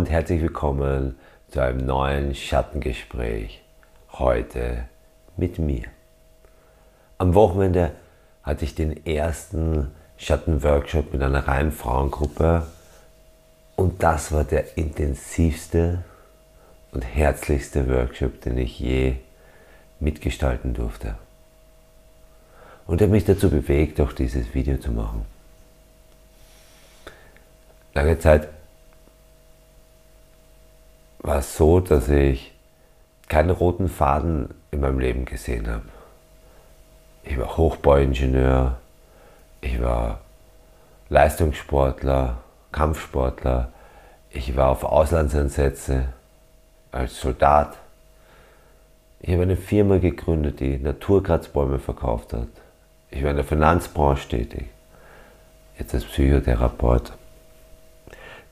und herzlich willkommen zu einem neuen Schattengespräch. Heute mit mir. Am Wochenende hatte ich den ersten Schattenworkshop mit einer reinen Frauengruppe und das war der intensivste und herzlichste Workshop, den ich je mitgestalten durfte. Und er hat mich dazu bewegt, auch dieses Video zu machen. Lange Zeit war es so, dass ich keinen roten Faden in meinem Leben gesehen habe. Ich war Hochbauingenieur, ich war Leistungssportler, Kampfsportler, ich war auf Auslandseinsätze als Soldat. Ich habe eine Firma gegründet, die Naturkratzbäume verkauft hat. Ich war in der Finanzbranche tätig, jetzt als Psychotherapeut.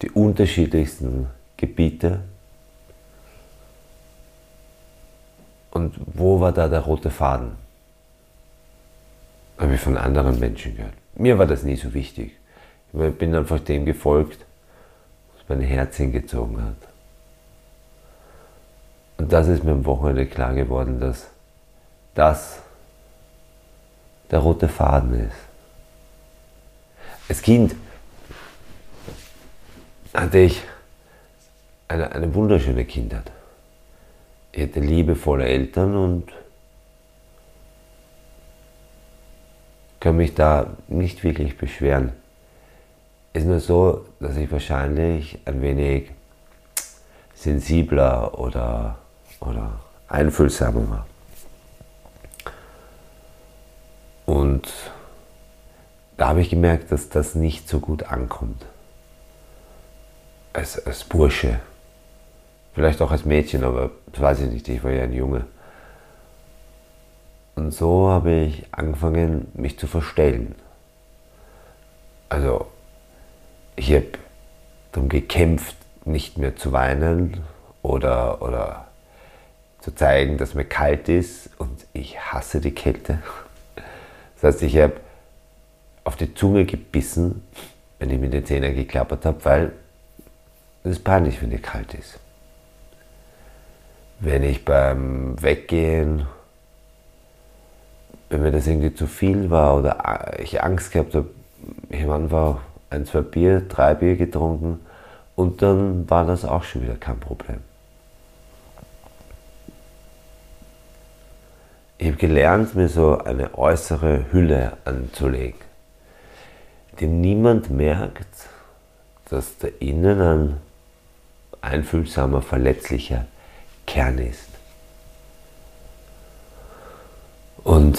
Die unterschiedlichsten Gebiete Und wo war da der rote Faden? Habe ich von anderen Menschen gehört. Mir war das nie so wichtig. Ich bin einfach dem gefolgt, was mein Herz hingezogen hat. Und das ist mir am Wochenende klar geworden, dass das der rote Faden ist. Als Kind hatte ich eine, eine wunderschöne Kindheit. Ich hatte liebevolle Eltern und kann mich da nicht wirklich beschweren. Es ist nur so, dass ich wahrscheinlich ein wenig sensibler oder, oder einfühlsamer war. Und da habe ich gemerkt, dass das nicht so gut ankommt. Als, als Bursche. Vielleicht auch als Mädchen, aber das weiß ich nicht, ich war ja ein Junge. Und so habe ich angefangen, mich zu verstellen. Also, ich habe darum gekämpft, nicht mehr zu weinen oder, oder zu zeigen, dass mir kalt ist und ich hasse die Kälte. Das heißt, ich habe auf die Zunge gebissen, wenn ich mit den Zähnen geklappert habe, weil es peinlich, wenn dir kalt ist wenn ich beim Weggehen, wenn mir das irgendwie zu viel war oder ich Angst gehabt habe, ich habe einfach ein, zwei Bier, drei Bier getrunken und dann war das auch schon wieder kein Problem. Ich habe gelernt, mir so eine äußere Hülle anzulegen, dem niemand merkt, dass da innen ein einfühlsamer, verletzlicher Kern ist. Und,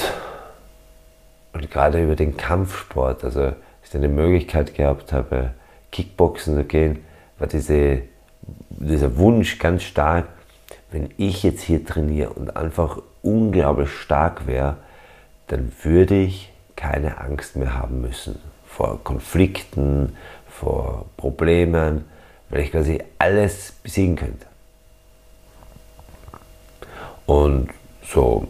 und gerade über den Kampfsport, also als ich eine Möglichkeit gehabt habe, Kickboxen zu gehen, war diese, dieser Wunsch ganz stark, wenn ich jetzt hier trainiere und einfach unglaublich stark wäre, dann würde ich keine Angst mehr haben müssen vor Konflikten, vor Problemen, weil ich quasi alles besiegen könnte. Und so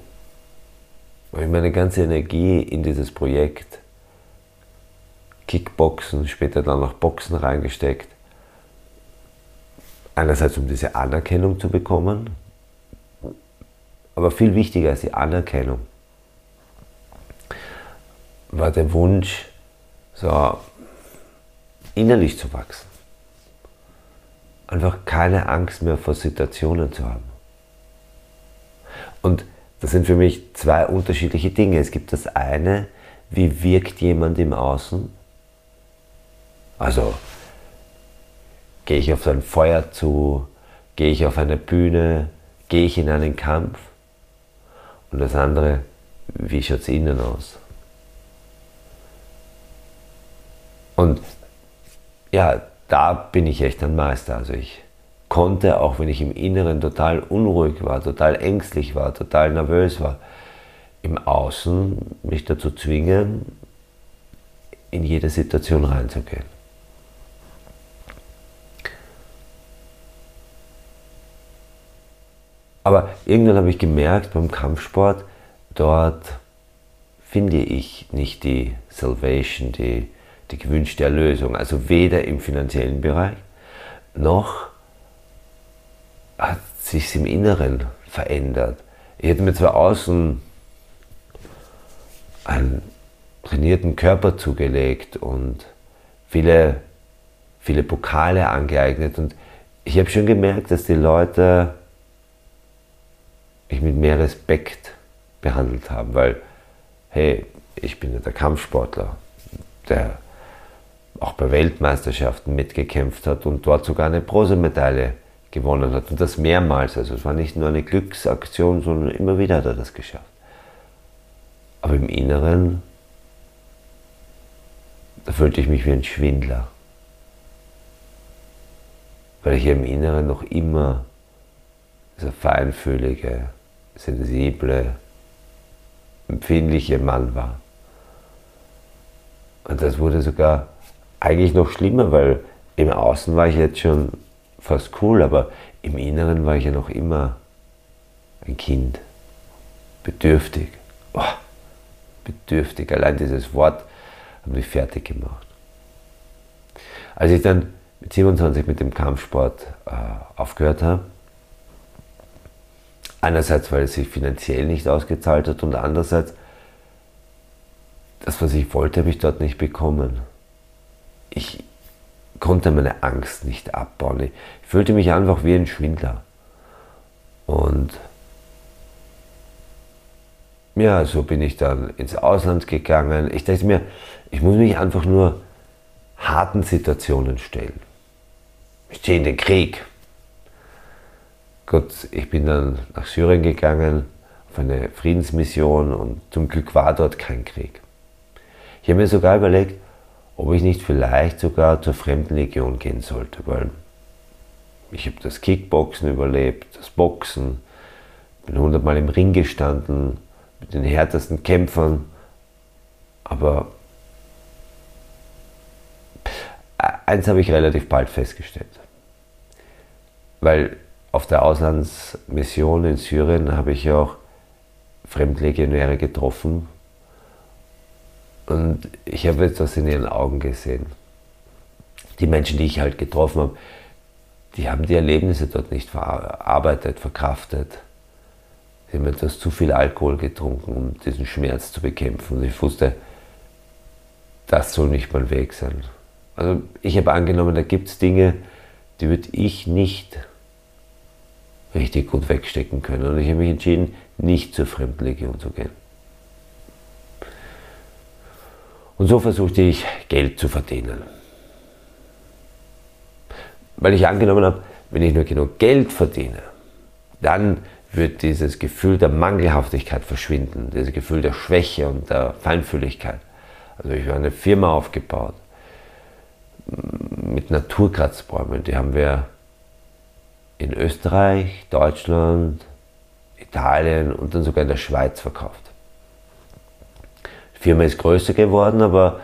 habe ich meine ganze Energie in dieses Projekt Kickboxen, später dann noch Boxen reingesteckt. Einerseits, um diese Anerkennung zu bekommen, aber viel wichtiger als die Anerkennung war der Wunsch, so innerlich zu wachsen. Einfach keine Angst mehr vor Situationen zu haben. Und das sind für mich zwei unterschiedliche Dinge. Es gibt das eine, wie wirkt jemand im Außen? Also, gehe ich auf ein Feuer zu, gehe ich auf eine Bühne, gehe ich in einen Kampf? Und das andere, wie schaut es innen aus? Und ja, da bin ich echt ein Meister. Also ich konnte, auch wenn ich im Inneren total unruhig war, total ängstlich war, total nervös war, im Außen mich dazu zwingen, in jede Situation reinzugehen. Aber irgendwann habe ich gemerkt beim Kampfsport, dort finde ich nicht die Salvation, die, die gewünschte Erlösung. Also weder im finanziellen Bereich noch sich im Inneren verändert. Ich hätte mir zwar außen einen trainierten Körper zugelegt und viele, viele Pokale angeeignet und ich habe schon gemerkt, dass die Leute mich mit mehr Respekt behandelt haben, weil, hey, ich bin ja der Kampfsportler, der auch bei Weltmeisterschaften mitgekämpft hat und dort sogar eine Bronzemedaille gewonnen hat. Und das mehrmals. Also es war nicht nur eine Glücksaktion, sondern immer wieder hat er das geschafft. Aber im Inneren, da fühlte ich mich wie ein Schwindler. Weil ich im Inneren noch immer dieser feinfühlige, sensible, empfindliche Mann war. Und das wurde sogar eigentlich noch schlimmer, weil im Außen war ich jetzt schon fast cool, aber im Inneren war ich ja noch immer ein Kind. Bedürftig. Oh, bedürftig. Allein dieses Wort hat mich fertig gemacht. Als ich dann mit 27 mit dem Kampfsport äh, aufgehört habe, einerseits, weil es sich finanziell nicht ausgezahlt hat und andererseits, das, was ich wollte, habe ich dort nicht bekommen. Ich, konnte meine Angst nicht abbauen. Ich fühlte mich einfach wie ein Schwindler. Und ja, so bin ich dann ins Ausland gegangen. Ich dachte mir, ich muss mich einfach nur harten Situationen stellen. Ich stehe in den Krieg. Gott, ich bin dann nach Syrien gegangen auf eine Friedensmission und zum Glück war dort kein Krieg. Ich habe mir sogar überlegt, ob ich nicht vielleicht sogar zur Fremdenlegion gehen sollte, weil ich habe das Kickboxen überlebt, das Boxen, bin hundertmal im Ring gestanden mit den härtesten Kämpfern, aber eins habe ich relativ bald festgestellt, weil auf der Auslandsmission in Syrien habe ich auch Fremdlegionäre getroffen, und ich habe etwas in ihren Augen gesehen. Die Menschen, die ich halt getroffen habe, die haben die Erlebnisse dort nicht verarbeitet, verkraftet. Sie haben etwas zu viel Alkohol getrunken, um diesen Schmerz zu bekämpfen. Und ich wusste, das soll nicht mein Weg sein. Also ich habe angenommen, da gibt es Dinge, die würde ich nicht richtig gut wegstecken können. Und ich habe mich entschieden, nicht zur Fremdlegion zu gehen. Und so versuchte ich Geld zu verdienen. Weil ich angenommen habe, wenn ich nur genug Geld verdiene, dann wird dieses Gefühl der Mangelhaftigkeit verschwinden, dieses Gefühl der Schwäche und der Feinfühligkeit. Also ich habe eine Firma aufgebaut mit Naturkratzbäumen, die haben wir in Österreich, Deutschland, Italien und dann sogar in der Schweiz verkauft. Firma ist größer geworden, aber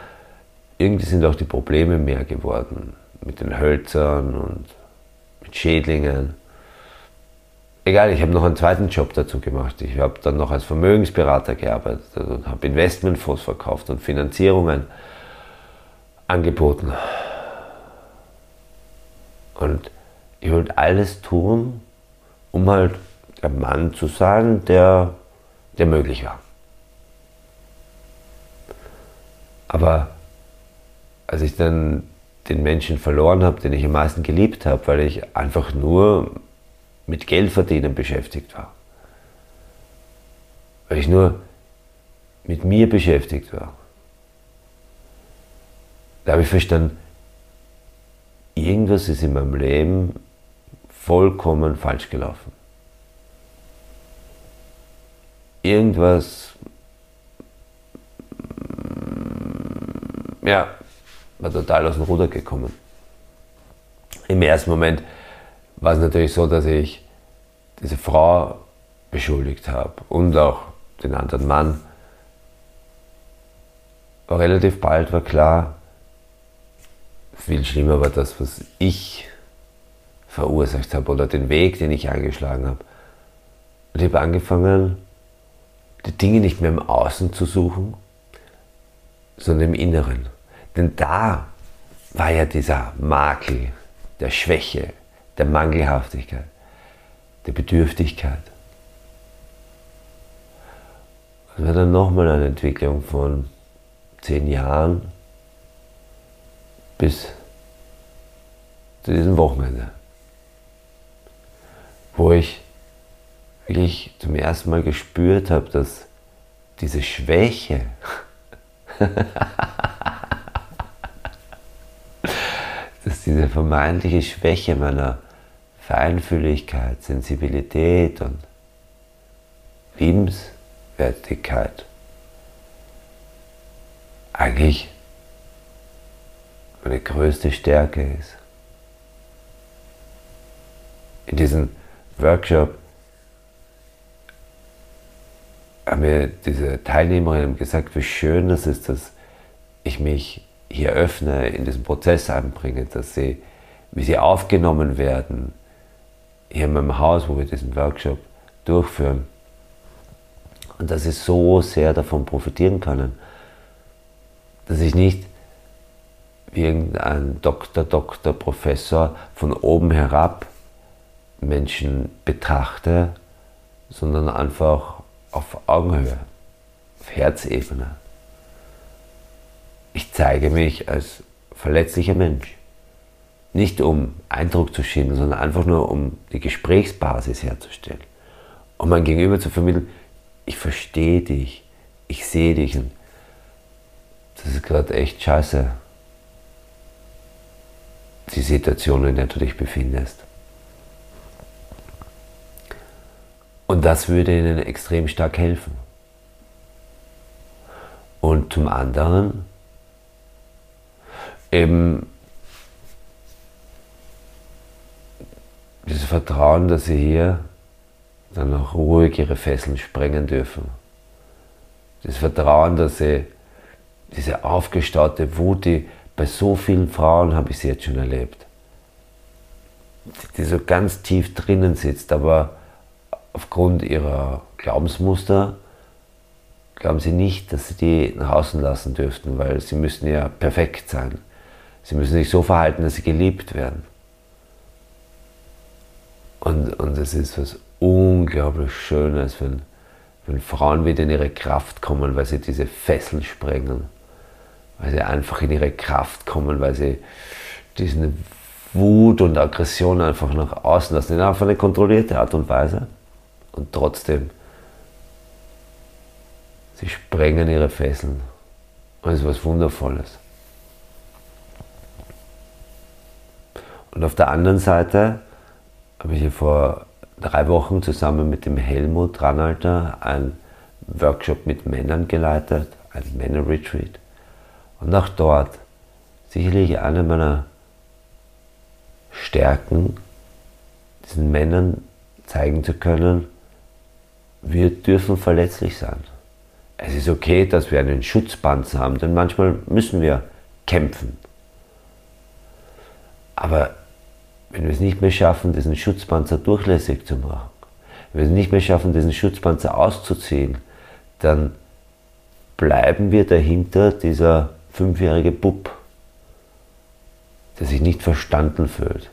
irgendwie sind auch die Probleme mehr geworden mit den Hölzern und mit Schädlingen. Egal, ich habe noch einen zweiten Job dazu gemacht. Ich habe dann noch als Vermögensberater gearbeitet und habe Investmentfonds verkauft und Finanzierungen angeboten. Und ich wollte alles tun, um halt der Mann zu sein, der, der möglich war. Aber als ich dann den Menschen verloren habe, den ich am meisten geliebt habe, weil ich einfach nur mit Geldverdienen beschäftigt war, weil ich nur mit mir beschäftigt war, da habe ich verstanden, irgendwas ist in meinem Leben vollkommen falsch gelaufen. Irgendwas ja, war total aus dem Ruder gekommen. Im ersten Moment war es natürlich so, dass ich diese Frau beschuldigt habe und auch den anderen Mann. Aber relativ bald war klar, viel schlimmer war das, was ich verursacht habe oder den Weg, den ich eingeschlagen habe. Und ich habe angefangen, die Dinge nicht mehr im Außen zu suchen, sondern im Inneren. Denn da war ja dieser Makel der Schwäche, der Mangelhaftigkeit. der Bedürftigkeit. Das war dann nochmal eine Entwicklung von zehn Jahren bis zu diesem Wochenende, wo ich wirklich zum ersten Mal gespürt habe, dass diese Schwäche, dass diese vermeintliche Schwäche meiner Feinfühligkeit, Sensibilität und Liebenswertigkeit eigentlich meine größte Stärke ist. In diesem Workshop haben mir diese Teilnehmerinnen gesagt, wie schön das ist, dass ich mich hier öffne, in diesen Prozess einbringe, dass sie, wie sie aufgenommen werden, hier in meinem Haus, wo wir diesen Workshop durchführen. Und dass sie so sehr davon profitieren können, dass ich nicht wie irgendein Doktor, Doktor, Professor von oben herab Menschen betrachte, sondern einfach auf Augenhöhe, auf Herzebene. Ich zeige mich als verletzlicher Mensch. Nicht um Eindruck zu schieben, sondern einfach nur um die Gesprächsbasis herzustellen. Um mein Gegenüber zu vermitteln, ich verstehe dich, ich sehe dich und das ist gerade echt scheiße, die Situation, in der du dich befindest. Und das würde ihnen extrem stark helfen. Und zum anderen eben dieses Vertrauen, dass sie hier dann auch ruhig ihre Fesseln sprengen dürfen. Das Vertrauen, dass sie diese aufgestaute Wut, die bei so vielen Frauen habe ich sie jetzt schon erlebt, die so ganz tief drinnen sitzt, aber aufgrund ihrer Glaubensmuster glauben sie nicht, dass sie die nach außen lassen dürften, weil sie müssen ja perfekt sein. Sie müssen sich so verhalten, dass sie geliebt werden. Und, und es ist was unglaublich Schönes, wenn, wenn Frauen wieder in ihre Kraft kommen, weil sie diese Fesseln sprengen, weil sie einfach in ihre Kraft kommen, weil sie diesen Wut und Aggression einfach nach außen lassen, auf eine kontrollierte Art und Weise und trotzdem, sie sprengen ihre Fesseln. Und es ist was Wundervolles. Und auf der anderen Seite habe ich hier vor drei Wochen zusammen mit dem Helmut Ranalter einen Workshop mit Männern geleitet, ein Männer-Retreat. Und auch dort sicherlich eine meiner Stärken, diesen Männern zeigen zu können, wir dürfen verletzlich sein. Es ist okay, dass wir einen Schutzpanzer haben, denn manchmal müssen wir kämpfen. Aber wenn wir es nicht mehr schaffen, diesen Schutzpanzer durchlässig zu machen, wenn wir es nicht mehr schaffen, diesen Schutzpanzer auszuziehen, dann bleiben wir dahinter dieser fünfjährige Bub, der sich nicht verstanden fühlt.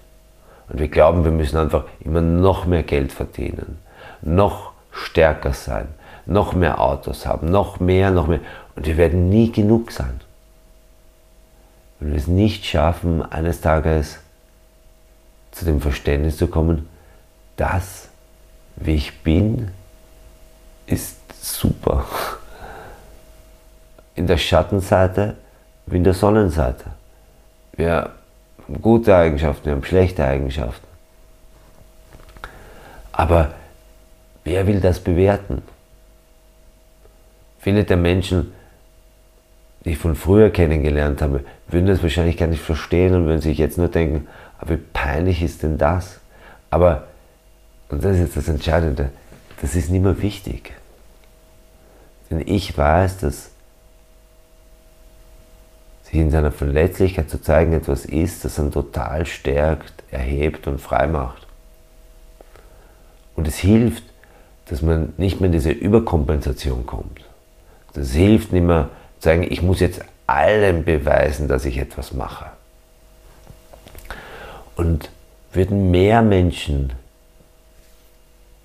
Und wir glauben, wir müssen einfach immer noch mehr Geld verdienen, noch stärker sein, noch mehr Autos haben, noch mehr, noch mehr. Und wir werden nie genug sein. Wenn wir es nicht schaffen, eines Tages zu dem Verständnis zu kommen, das, wie ich bin, ist super. In der Schattenseite wie in der Sonnenseite. Wir haben gute Eigenschaften, wir haben schlechte Eigenschaften. Aber Wer will das bewerten? Viele der Menschen, die ich von früher kennengelernt habe, würden das wahrscheinlich gar nicht verstehen und würden sich jetzt nur denken, aber wie peinlich ist denn das? Aber, und das ist jetzt das Entscheidende, das ist nicht mehr wichtig. Denn ich weiß, dass sich in seiner Verletzlichkeit zu zeigen etwas ist, das einen total stärkt, erhebt und frei macht. Und es hilft, dass man nicht mehr in diese Überkompensation kommt. Das hilft nicht mehr zu sagen, ich muss jetzt allen beweisen, dass ich etwas mache. Und würden mehr Menschen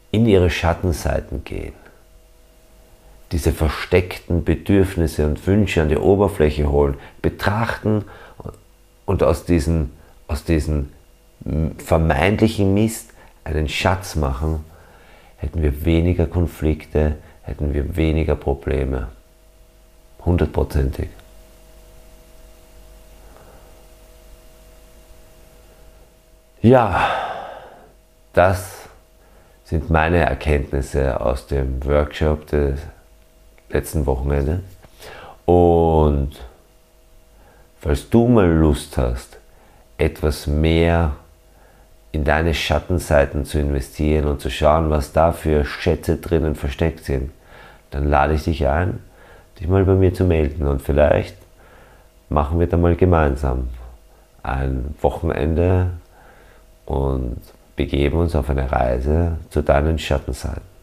in ihre Schattenseiten gehen, diese versteckten Bedürfnisse und Wünsche an die Oberfläche holen, betrachten und aus diesen, aus diesen vermeintlichen Mist einen Schatz machen, hätten wir weniger Konflikte, hätten wir weniger Probleme. Hundertprozentig. Ja, das sind meine Erkenntnisse aus dem Workshop des letzten Wochenende. Und falls du mal Lust hast, etwas mehr in deine Schattenseiten zu investieren und zu schauen, was da für Schätze drinnen versteckt sind, dann lade ich dich ein, dich mal bei mir zu melden und vielleicht machen wir da mal gemeinsam ein Wochenende und begeben uns auf eine Reise zu deinen Schattenseiten.